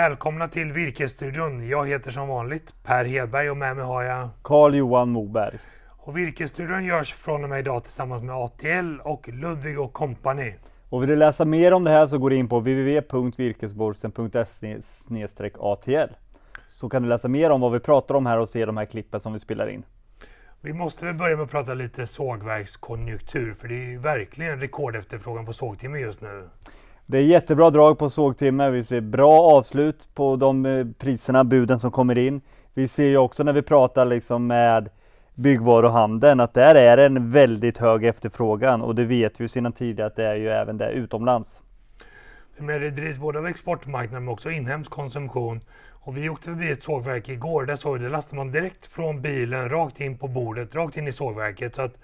välkomna till Virkesstudion. Jag heter som vanligt Per Hedberg och med mig har jag Carl-Johan Moberg. Och Virkesstudion görs från och med idag tillsammans med ATL och Ludvig och Company. Och vill du läsa mer om det här så går du in på www.virkesborsen.se ATL. Så kan du läsa mer om vad vi pratar om här och se de här klippen som vi spelar in. Vi måste väl börja med att prata lite sågverkskonjunktur för det är ju verkligen rekordefterfrågan på sågtimmer just nu. Det är jättebra drag på sågtimmer. Vi ser bra avslut på de eh, priserna, buden som kommer in. Vi ser ju också när vi pratar liksom med byggvaruhandeln att där är en väldigt hög efterfrågan och det vet vi sedan tidigare att det är ju även det utomlands. Men det drivs både av exportmarknaden men också inhemsk konsumtion. Och vi åkte förbi ett sågverk igår, där såg vi, det lastar man direkt från bilen rakt in på bordet, rakt in i sågverket. Så att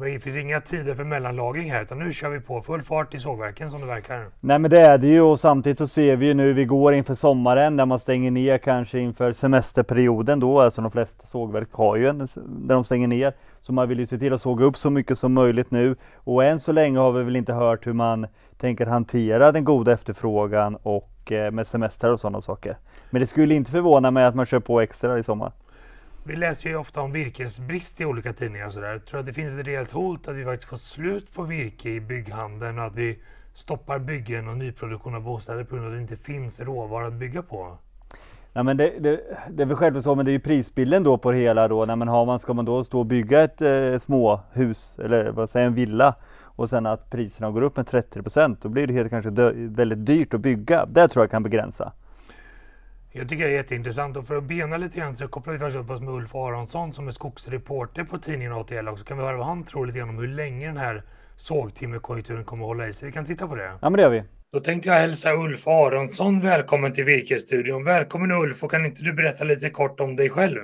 det finns inga tider för mellanlagring här utan nu kör vi på full fart i sågverken som det verkar. Nej men det är det ju och samtidigt så ser vi ju nu vi går inför sommaren där man stänger ner kanske inför semesterperioden då, alltså de flesta sågverk har ju en där de stänger ner. Så man vill ju se till att såga upp så mycket som möjligt nu och än så länge har vi väl inte hört hur man tänker hantera den goda efterfrågan och eh, med semester och sådana saker. Men det skulle inte förvåna mig att man kör på extra i sommar. Vi läser ju ofta om virkesbrist i olika tidningar och sådär. Tror att det finns ett rejält hot att vi faktiskt får slut på virke i bygghandeln och att vi stoppar byggen och nyproduktion av bostäder på grund av att det inte finns råvara att bygga på? Ja, men det, det, det är väl självklart så, men det är ju prisbilden då på det hela då. Nej, men har man, ska man då stå och bygga ett eh, småhus eller vad säger en villa och sen att priserna går upp med 30 procent, då blir det helt kanske dö, väldigt dyrt att bygga. Det tror jag kan begränsa. Jag tycker det är jätteintressant och för att bena lite grann så kopplar vi faktiskt upp oss med Ulf Aronsson som är skogsreporter på tidningen ATL och så kan vi höra vad han tror lite grann om hur länge den här sågtimmerkonjunkturen kommer att hålla i sig. Vi kan titta på det. Ja men det gör vi. Då tänkte jag hälsa Ulf Aronsson välkommen till Virkesstudion. Välkommen Ulf och kan inte du berätta lite kort om dig själv?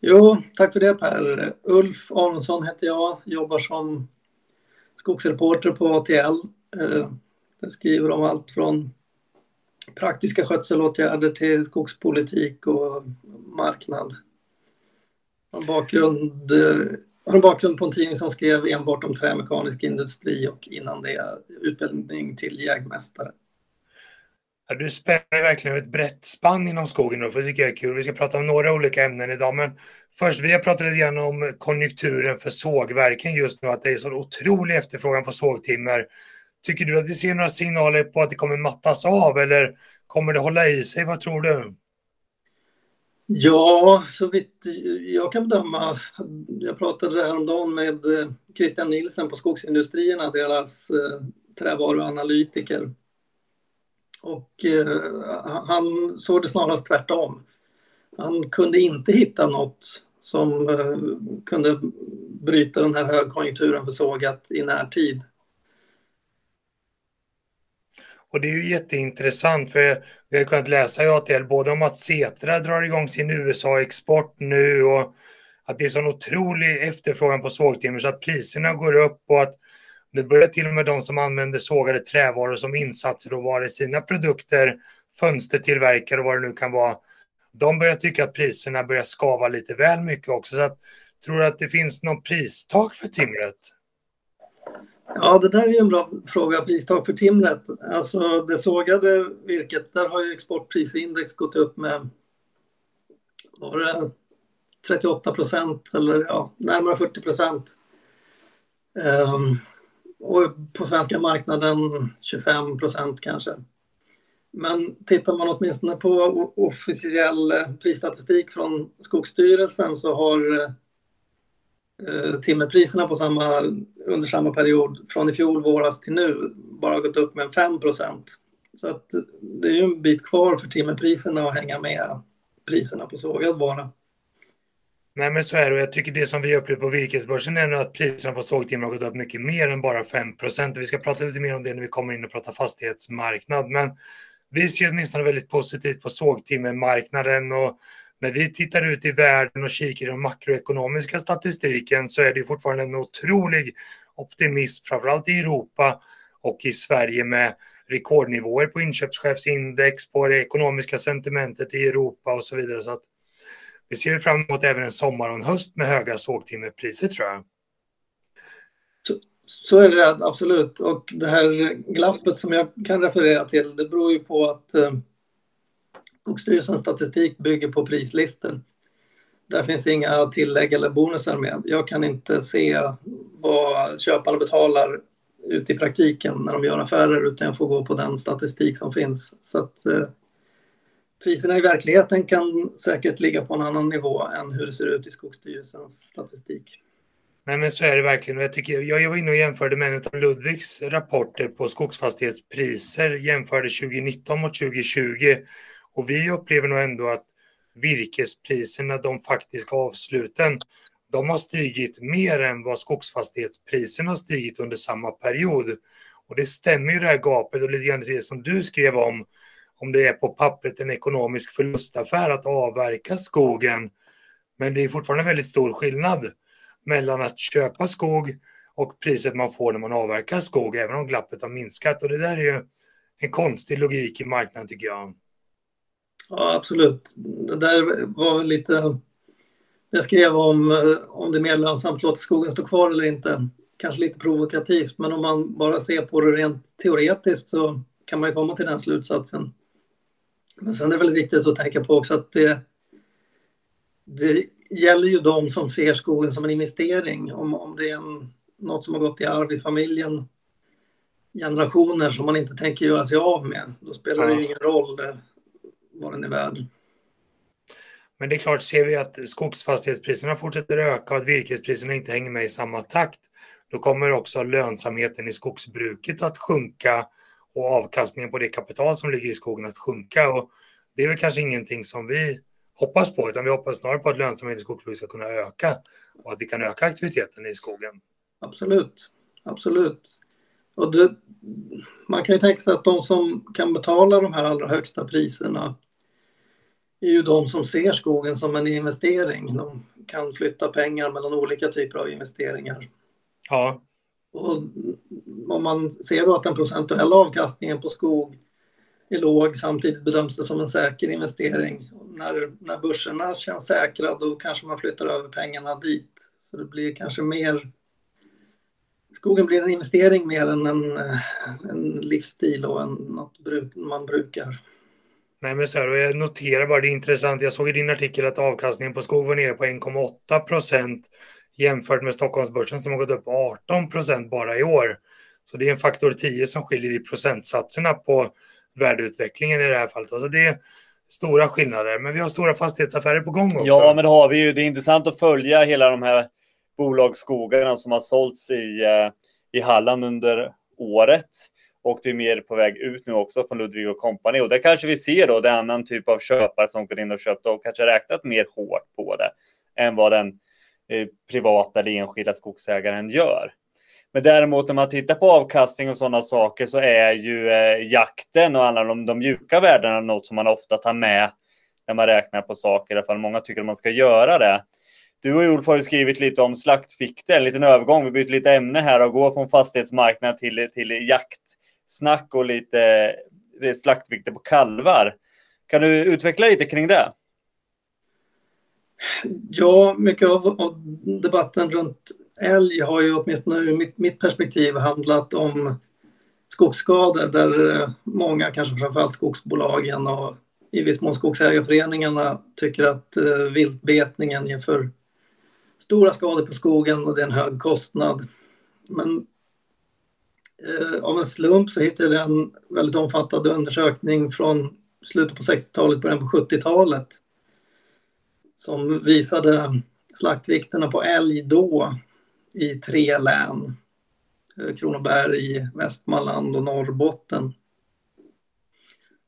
Jo, tack för det Per. Ulf Aronsson heter jag, jobbar som skogsreporter på ATL. Eh, jag skriver om allt från praktiska skötselåtgärder till skogspolitik och marknad. Jag har bakgrund, har en bakgrund på en tidning som skrev enbart om trämekanisk industri och innan det utbildning till jägmästare. Ja, du spänner verkligen ett brett spann inom skogen då, för det tycker jag är kul. Vi ska prata om några olika ämnen idag, men först, vi har pratat lite grann om konjunkturen för sågverken just nu, att det är så otrolig efterfrågan på sågtimmer. Tycker du att vi ser några signaler på att det kommer mattas av eller kommer det hålla i sig? Vad tror du? Ja, så vitt jag kan bedöma. Jag pratade häromdagen med eh, Christian Nilsen på Skogsindustrierna, deras eh, trävaruanalytiker. Och eh, han såg det snarast tvärtom. Han kunde inte hitta något som kunde bryta den här högkonjunkturen för sågat i närtid. Och det är ju jätteintressant för vi har kunnat läsa i ATL både om att Setra drar igång sin USA-export nu och att det är sån otrolig efterfrågan på sågtimmer så att priserna går upp och att det börjar till och med de som använder sågade trävaror som insatsråvara i sina produkter, fönstertillverkare och vad det nu kan vara. De börjar tycka att priserna börjar skava lite väl mycket också. Så att, tror du att det finns någon pristak för timret? Ja, det där är ju en bra fråga, pristak för timret. Alltså det sågade virket, där har ju exportprisindex gått upp med var det 38 procent eller ja, närmare 40 procent. Um, och på svenska marknaden 25 procent kanske. Men tittar man åtminstone på officiell eh, prisstatistik från Skogsstyrelsen så har eh, Eh, timmerpriserna på samma, under samma period från i fjol våras till nu bara gått upp med 5 procent. Så att det är ju en bit kvar för timmerpriserna att hänga med priserna på sågad vara. Nej men så är det och jag tycker det som vi upplever på virkesbörsen är att priserna på sågtimmer har gått upp mycket mer än bara 5 procent. Vi ska prata lite mer om det när vi kommer in och pratar fastighetsmarknad. Men vi ser åtminstone väldigt positivt på sågtimmermarknaden och när vi tittar ut i världen och kikar i den makroekonomiska statistiken så är det fortfarande en otrolig optimism, framförallt i Europa och i Sverige med rekordnivåer på inköpschefsindex, på det ekonomiska sentimentet i Europa och så vidare. Så att vi ser fram emot även en sommar och en höst med höga sågtimmerpriser tror jag. Så, så är det absolut. Och det här glappet som jag kan referera till, det beror ju på att eh, Skogsstyrelsens statistik bygger på prislistor. Där finns inga tillägg eller bonusar med. Jag kan inte se vad köparna betalar ute i praktiken när de gör affärer utan jag får gå på den statistik som finns. Så att, eh, priserna i verkligheten kan säkert ligga på en annan nivå än hur det ser ut i Skogsstyrelsens statistik. Nej, men så är det verkligen. Jag, tycker, jag var inne och jämförde med en av Ludvigs rapporter på skogsfastighetspriser, jämförde 2019 mot 2020. Och vi upplever nog ändå att virkespriserna, de faktiska avsluten, de har stigit mer än vad skogsfastighetspriserna har stigit under samma period. Och det stämmer ju det här gapet och lite grann det som du skrev om, om det är på pappret en ekonomisk förlustaffär att avverka skogen. Men det är fortfarande en väldigt stor skillnad mellan att köpa skog och priset man får när man avverkar skog, även om glappet har minskat. Och det där är ju en konstig logik i marknaden tycker jag. Ja, absolut. Det där var lite... Jag skrev om om det är mer lönsamt att låta skogen stå kvar eller inte. Kanske lite provokativt, men om man bara ser på det rent teoretiskt så kan man ju komma till den slutsatsen. Men sen är det väldigt viktigt att tänka på också att det, det gäller ju de som ser skogen som en investering. Om, om det är en, något som har gått i arv i familjen generationer som man inte tänker göra sig av med, då spelar det ju ingen roll vad den är värd. Men det är klart, ser vi att skogsfastighetspriserna fortsätter öka och att virkespriserna inte hänger med i samma takt, då kommer också lönsamheten i skogsbruket att sjunka och avkastningen på det kapital som ligger i skogen att sjunka. Och det är väl kanske ingenting som vi hoppas på, utan vi hoppas snarare på att lönsamheten i skogsbruket ska kunna öka och att vi kan öka aktiviteten i skogen. Absolut, absolut. Och det, man kan ju tänka sig att de som kan betala de här allra högsta priserna är ju de som ser skogen som en investering. De kan flytta pengar mellan olika typer av investeringar. Ja. Och om man ser då att den procentuella avkastningen på skog är låg, samtidigt bedöms det som en säker investering. När, när börserna känns säkra då kanske man flyttar över pengarna dit. Så det blir kanske mer skogen blir en investering mer än en, en livsstil och en, något bruk, man brukar. Nej, men så här, och jag noterar bara det är intressant. Jag såg i din artikel att avkastningen på skog var nere på 1,8 procent jämfört med Stockholmsbörsen som har gått upp 18 procent bara i år. Så det är en faktor 10 som skiljer i procentsatserna på värdeutvecklingen i det här fallet. Alltså det är stora skillnader, men vi har stora fastighetsaffärer på gång också. Ja, men det har vi ju. Det är intressant att följa hela de här bolagsskogarna som har sålts i, eh, i Halland under året. Och det är mer på väg ut nu också från Ludvig och Company. Och där kanske vi ser då det är annan typ av köpare som går in och köpt och kanske räknat mer hårt på det än vad den eh, privata eller enskilda skogsägaren gör. Men däremot när man tittar på avkastning och sådana saker så är ju eh, jakten och alla de, de mjuka värdena något som man ofta tar med när man räknar på saker. I alla fall många tycker att man ska göra det. Du och Ulf har ju skrivit lite om slaktfikten, en liten övergång. Vi byter lite ämne här och går från fastighetsmarknad till, till snack och lite slaktvikter på kalvar. Kan du utveckla lite kring det? Ja, mycket av, av debatten runt älg har ju åtminstone ur mitt, mitt perspektiv handlat om skogsskador där eh, många, kanske framförallt skogsbolagen och i viss mån skogsägarföreningarna tycker att eh, viltbetningen ger för stora skador på skogen och det är en hög kostnad. Men eh, av en slump så hittade jag en väldigt omfattande undersökning från slutet på 60-talet, början på 70-talet som visade slaktvikterna på älg då i tre län. Eh, Kronoberg, Västmanland och Norrbotten.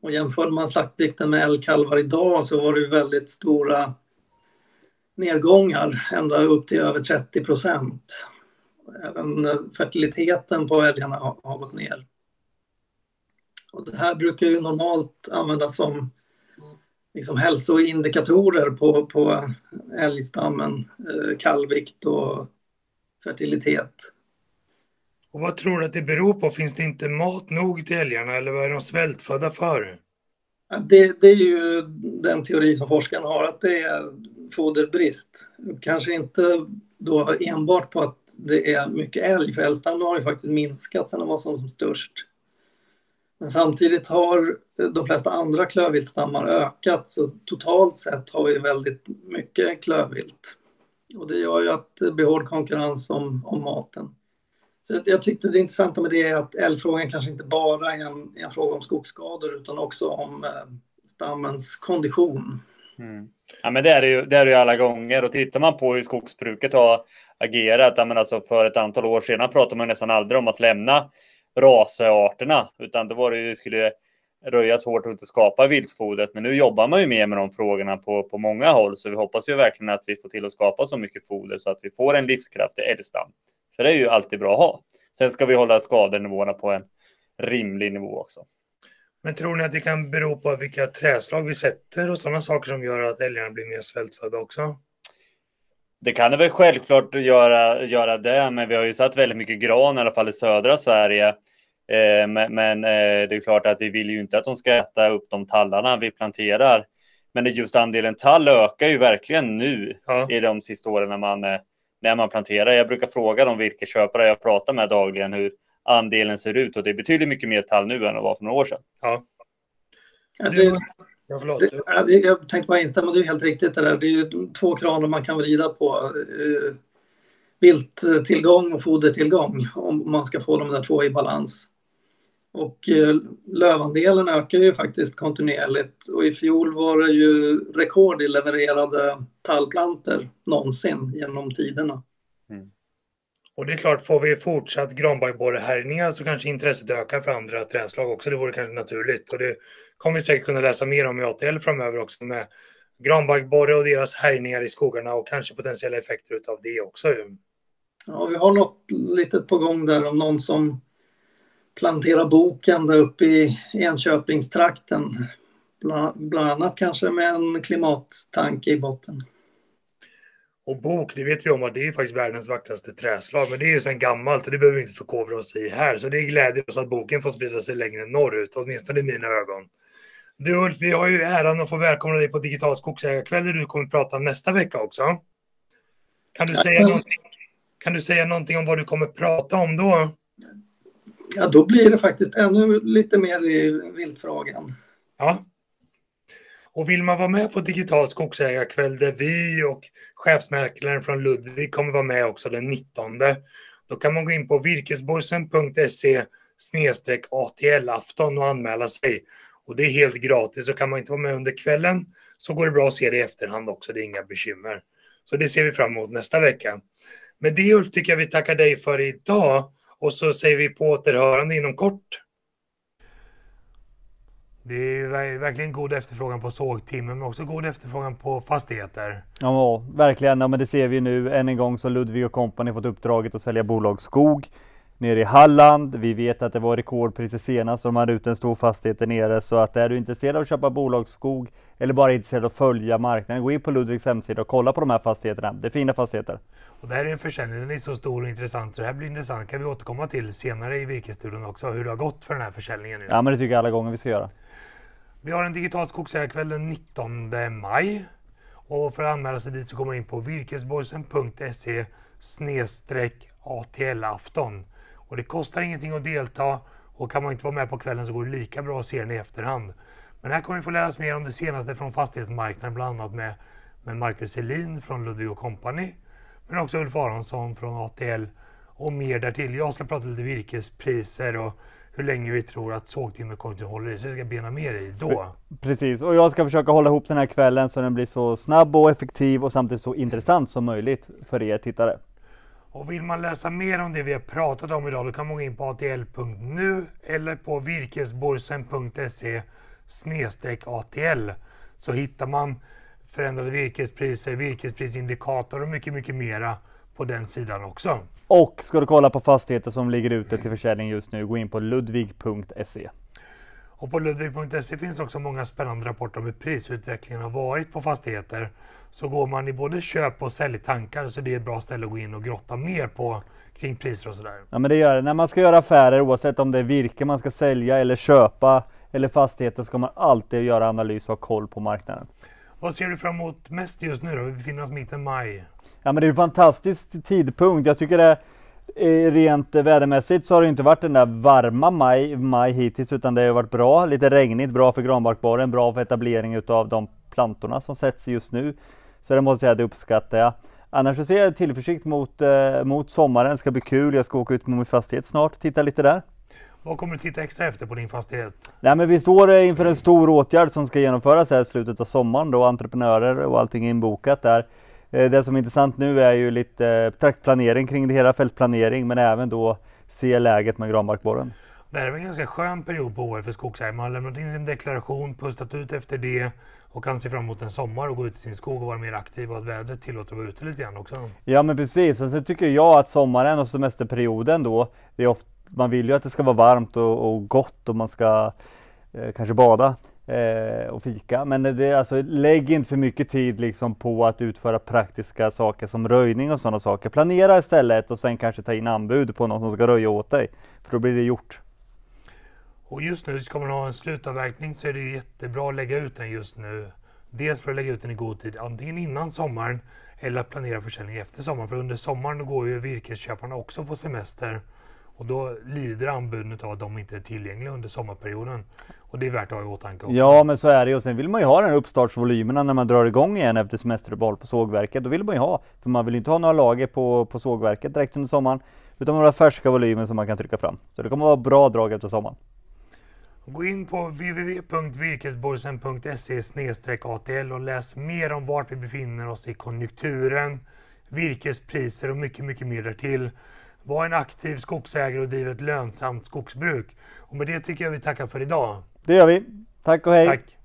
Och jämför man slaktvikten med älgkalvar idag så var det väldigt stora nedgångar, ända upp till över 30 procent. Även fertiliteten på älgarna har, har gått ner. Och det här brukar ju normalt användas som liksom hälsoindikatorer på, på älgstammen, eh, kallvikt och fertilitet. Och vad tror du att det beror på? Finns det inte mat nog till älgarna eller vad är de svältfödda för? Det, det, är ju den teori som forskarna har, att det är foderbrist. Kanske inte då enbart på att det är mycket älg, för älgstammen har ju faktiskt minskat sedan den var som störst. Men samtidigt har eh, de flesta andra klövviltstammar ökat så totalt sett har vi väldigt mycket klövvilt. Och det gör ju att det blir hård konkurrens om, om maten. Så jag tyckte det intressanta med det är att älgfrågan kanske inte bara är en, en fråga om skogsskador utan också om eh, stammens kondition. Mm. Ja, men det är det, ju, det är det ju alla gånger och tittar man på hur skogsbruket har agerat, ja, men alltså för ett antal år sedan pratade man nästan aldrig om att lämna rasearterna, utan det var det ju, det skulle röjas hårt och inte skapa viltfodret. Men nu jobbar man ju mer med de frågorna på, på många håll, så vi hoppas ju verkligen att vi får till att skapa så mycket foder så att vi får en livskraftig älgstam. För det är ju alltid bra att ha. Sen ska vi hålla skadenivåerna på en rimlig nivå också. Men tror ni att det kan bero på vilka träslag vi sätter och sådana saker som gör att älgarna blir mer svältfödda också? Det kan det väl självklart göra, göra det, men vi har ju satt väldigt mycket gran i alla fall i södra Sverige. Eh, men, men eh, det är klart att vi vill ju inte att de ska äta upp de tallarna vi planterar. Men just andelen tall ökar ju verkligen nu ja. i de sista åren när man, eh, när man planterar. Jag brukar fråga de virkesköpare jag pratar med dagligen hur andelen ser ut och det är betydligt mycket mer tall nu än det var för några år sedan. Ja. Ja, det, ja, förlåt. Det, jag tänkte bara instämma, det är helt riktigt det där. Det är ju två kranar man kan vrida på. Eh, vilttillgång och fodertillgång om man ska få de där två i balans. Och eh, lövandelen ökar ju faktiskt kontinuerligt och i fjol var det ju rekord i levererade tallplanter någonsin genom tiderna. Mm. Och det är klart, får vi fortsatt granbarkborrehärjningar så kanske intresset ökar för andra trädslag också. Det vore kanske naturligt. Och det kommer vi säkert kunna läsa mer om i ATL framöver också med granbarkborre och deras härjningar i skogarna och kanske potentiella effekter av det också. Ja, vi har något litet på gång där om någon som planterar boken där uppe i Enköpingstrakten. Bland, bland annat kanske med en klimattanke i botten. Och bok, det vet vi om att det är faktiskt världens vackraste träslag, men det är ju sedan gammalt och det behöver vi inte förkovra oss i här. Så det glädjer oss att boken får sprida sig längre norrut, åtminstone i mina ögon. Du Ulf, vi har ju äran att få välkomna dig på Digital skogsägarkväll där du kommer att prata nästa vecka också. Kan du, säga någonting, kan du säga någonting om vad du kommer att prata om då? Ja, då blir det faktiskt ännu lite mer i viltfrågan. Ja, och vill man vara med på Digital skogsägarkväll där vi och chefsmäklaren från Ludvig kommer vara med också den 19. Då kan man gå in på virkesborsen.se ATL-afton och anmäla sig. Och det är helt gratis och kan man inte vara med under kvällen så går det bra att se det i efterhand också, det är inga bekymmer. Så det ser vi fram emot nästa vecka. Men det Ulf tycker jag vi tackar dig för idag och så säger vi på återhörande inom kort. Det är verkligen god efterfrågan på sågtimmer men också god efterfrågan på fastigheter. Ja, verkligen. Ja, men det ser vi nu. Än en gång så Ludvig och kompani fått uppdraget att sälja bolagsskog nere i Halland. Vi vet att det var rekordpriser senast de hade ut en stor fastighet där nere. Så att är du intresserad av att köpa bolagsskog eller bara intresserad av att följa marknaden, gå in på Ludvigs hemsida och kolla på de här fastigheterna. Det är fina fastigheter. Och det här är en försäljning, den är så stor och intressant så det här blir intressant. kan vi återkomma till senare i virkesstudion också, hur det har gått för den här försäljningen. Nu. Ja, men det tycker jag alla gånger vi ska göra. Vi har en digital skogsägarkväll den 19 maj. Och för att anmäla sig dit så går man in på virkesborsen.se ATL-afton. Och det kostar ingenting att delta och kan man inte vara med på kvällen så går det lika bra att se den i efterhand. Men här kommer vi få lära oss mer om det senaste från fastighetsmarknaden, bland annat med, med Marcus Helin från Ludvig Company, men också Ulf Aronsson från ATL och mer därtill. Jag ska prata lite virkespriser och hur länge vi tror att sågtimmerkontot håller i sig. ska bena mer i då. Precis, och jag ska försöka hålla ihop den här kvällen så den blir så snabb och effektiv och samtidigt så intressant som möjligt för er tittare. Och vill man läsa mer om det vi har pratat om idag då kan man gå in på atl.nu eller på virkesborsen.se ATL så hittar man förändrade virkespriser, virkesprisindikator och mycket, mycket mera på den sidan också. Och ska du kolla på fastigheter som ligger ute till försäljning just nu, gå in på ludvig.se. Och på ludvig.se finns också många spännande rapporter om hur prisutvecklingen har varit på fastigheter. Så går man i både köp och säljtankar så det är ett bra ställe att gå in och grotta mer på kring priser och sådär. Ja men det gör det. När man ska göra affärer oavsett om det är virke man ska sälja eller köpa eller fastigheter ska man alltid göra analys och ha koll på marknaden. Vad ser du fram emot mest just nu då? Vi befinner oss mitten maj. Ja men det är en fantastisk tidpunkt. Jag tycker det eh, Rent eh, vädermässigt så har det inte varit den där varma maj, maj hittills utan det har varit bra, lite regnigt, bra för granbarkborren, bra för etablering utav de plantorna som sätts just nu. Så det måste jag säga, det uppskattar jag. Annars så ser jag tillförsikt mot, eh, mot sommaren, det ska bli kul. Jag ska åka ut på min fastighet snart, titta lite där. Vad kommer du titta extra efter på din fastighet? Nej, men vi står inför en stor åtgärd som ska genomföras här i slutet av sommaren då entreprenörer och allting är inbokat där. Eh, det som är intressant nu är ju lite eh, traktplanering kring det hela, fältplanering, men även då se läget med granbarkborren. Det här är en ganska skön period på året för skogsägare. Man har lämnat in sin deklaration, pustat ut efter det och kan se fram emot en sommar och gå ut i sin skog och vara mer aktiv och att vädret tillåter att vara ute lite grann också. Ja men precis, sen tycker jag att sommaren och semesterperioden då, det är ofta, man vill ju att det ska vara varmt och, och gott och man ska eh, kanske bada eh, och fika. Men det, alltså, lägg inte för mycket tid liksom på att utföra praktiska saker som röjning och sådana saker. Planera istället och sen kanske ta in anbud på någon som ska röja åt dig. För då blir det gjort. Och just nu ska man ha en slutavverkning så är det jättebra att lägga ut den just nu. Dels för att lägga ut den i god tid, antingen innan sommaren eller att planera försäljning efter sommaren. För under sommaren går ju virkesköparna också på semester och då lider anbuden av att de inte är tillgängliga under sommarperioden. Och det är värt att ha i åtanke. Också. Ja, men så är det. Och sen vill man ju ha den uppstartsvolymerna när man drar igång igen efter semesteruppehåll på sågverket. Då vill man ju ha, för man vill inte ha några lager på, på sågverket direkt under sommaren, utan några färska volymer som man kan trycka fram. Så det kommer att vara bra drag efter sommaren. Gå in på www.virkesborgsen.se ATL och läs mer om vart vi befinner oss i konjunkturen, virkespriser och mycket, mycket mer därtill. Var en aktiv skogsägare och driv ett lönsamt skogsbruk. Och med det tycker jag vi tackar för idag. Det gör vi. Tack och hej. Tack.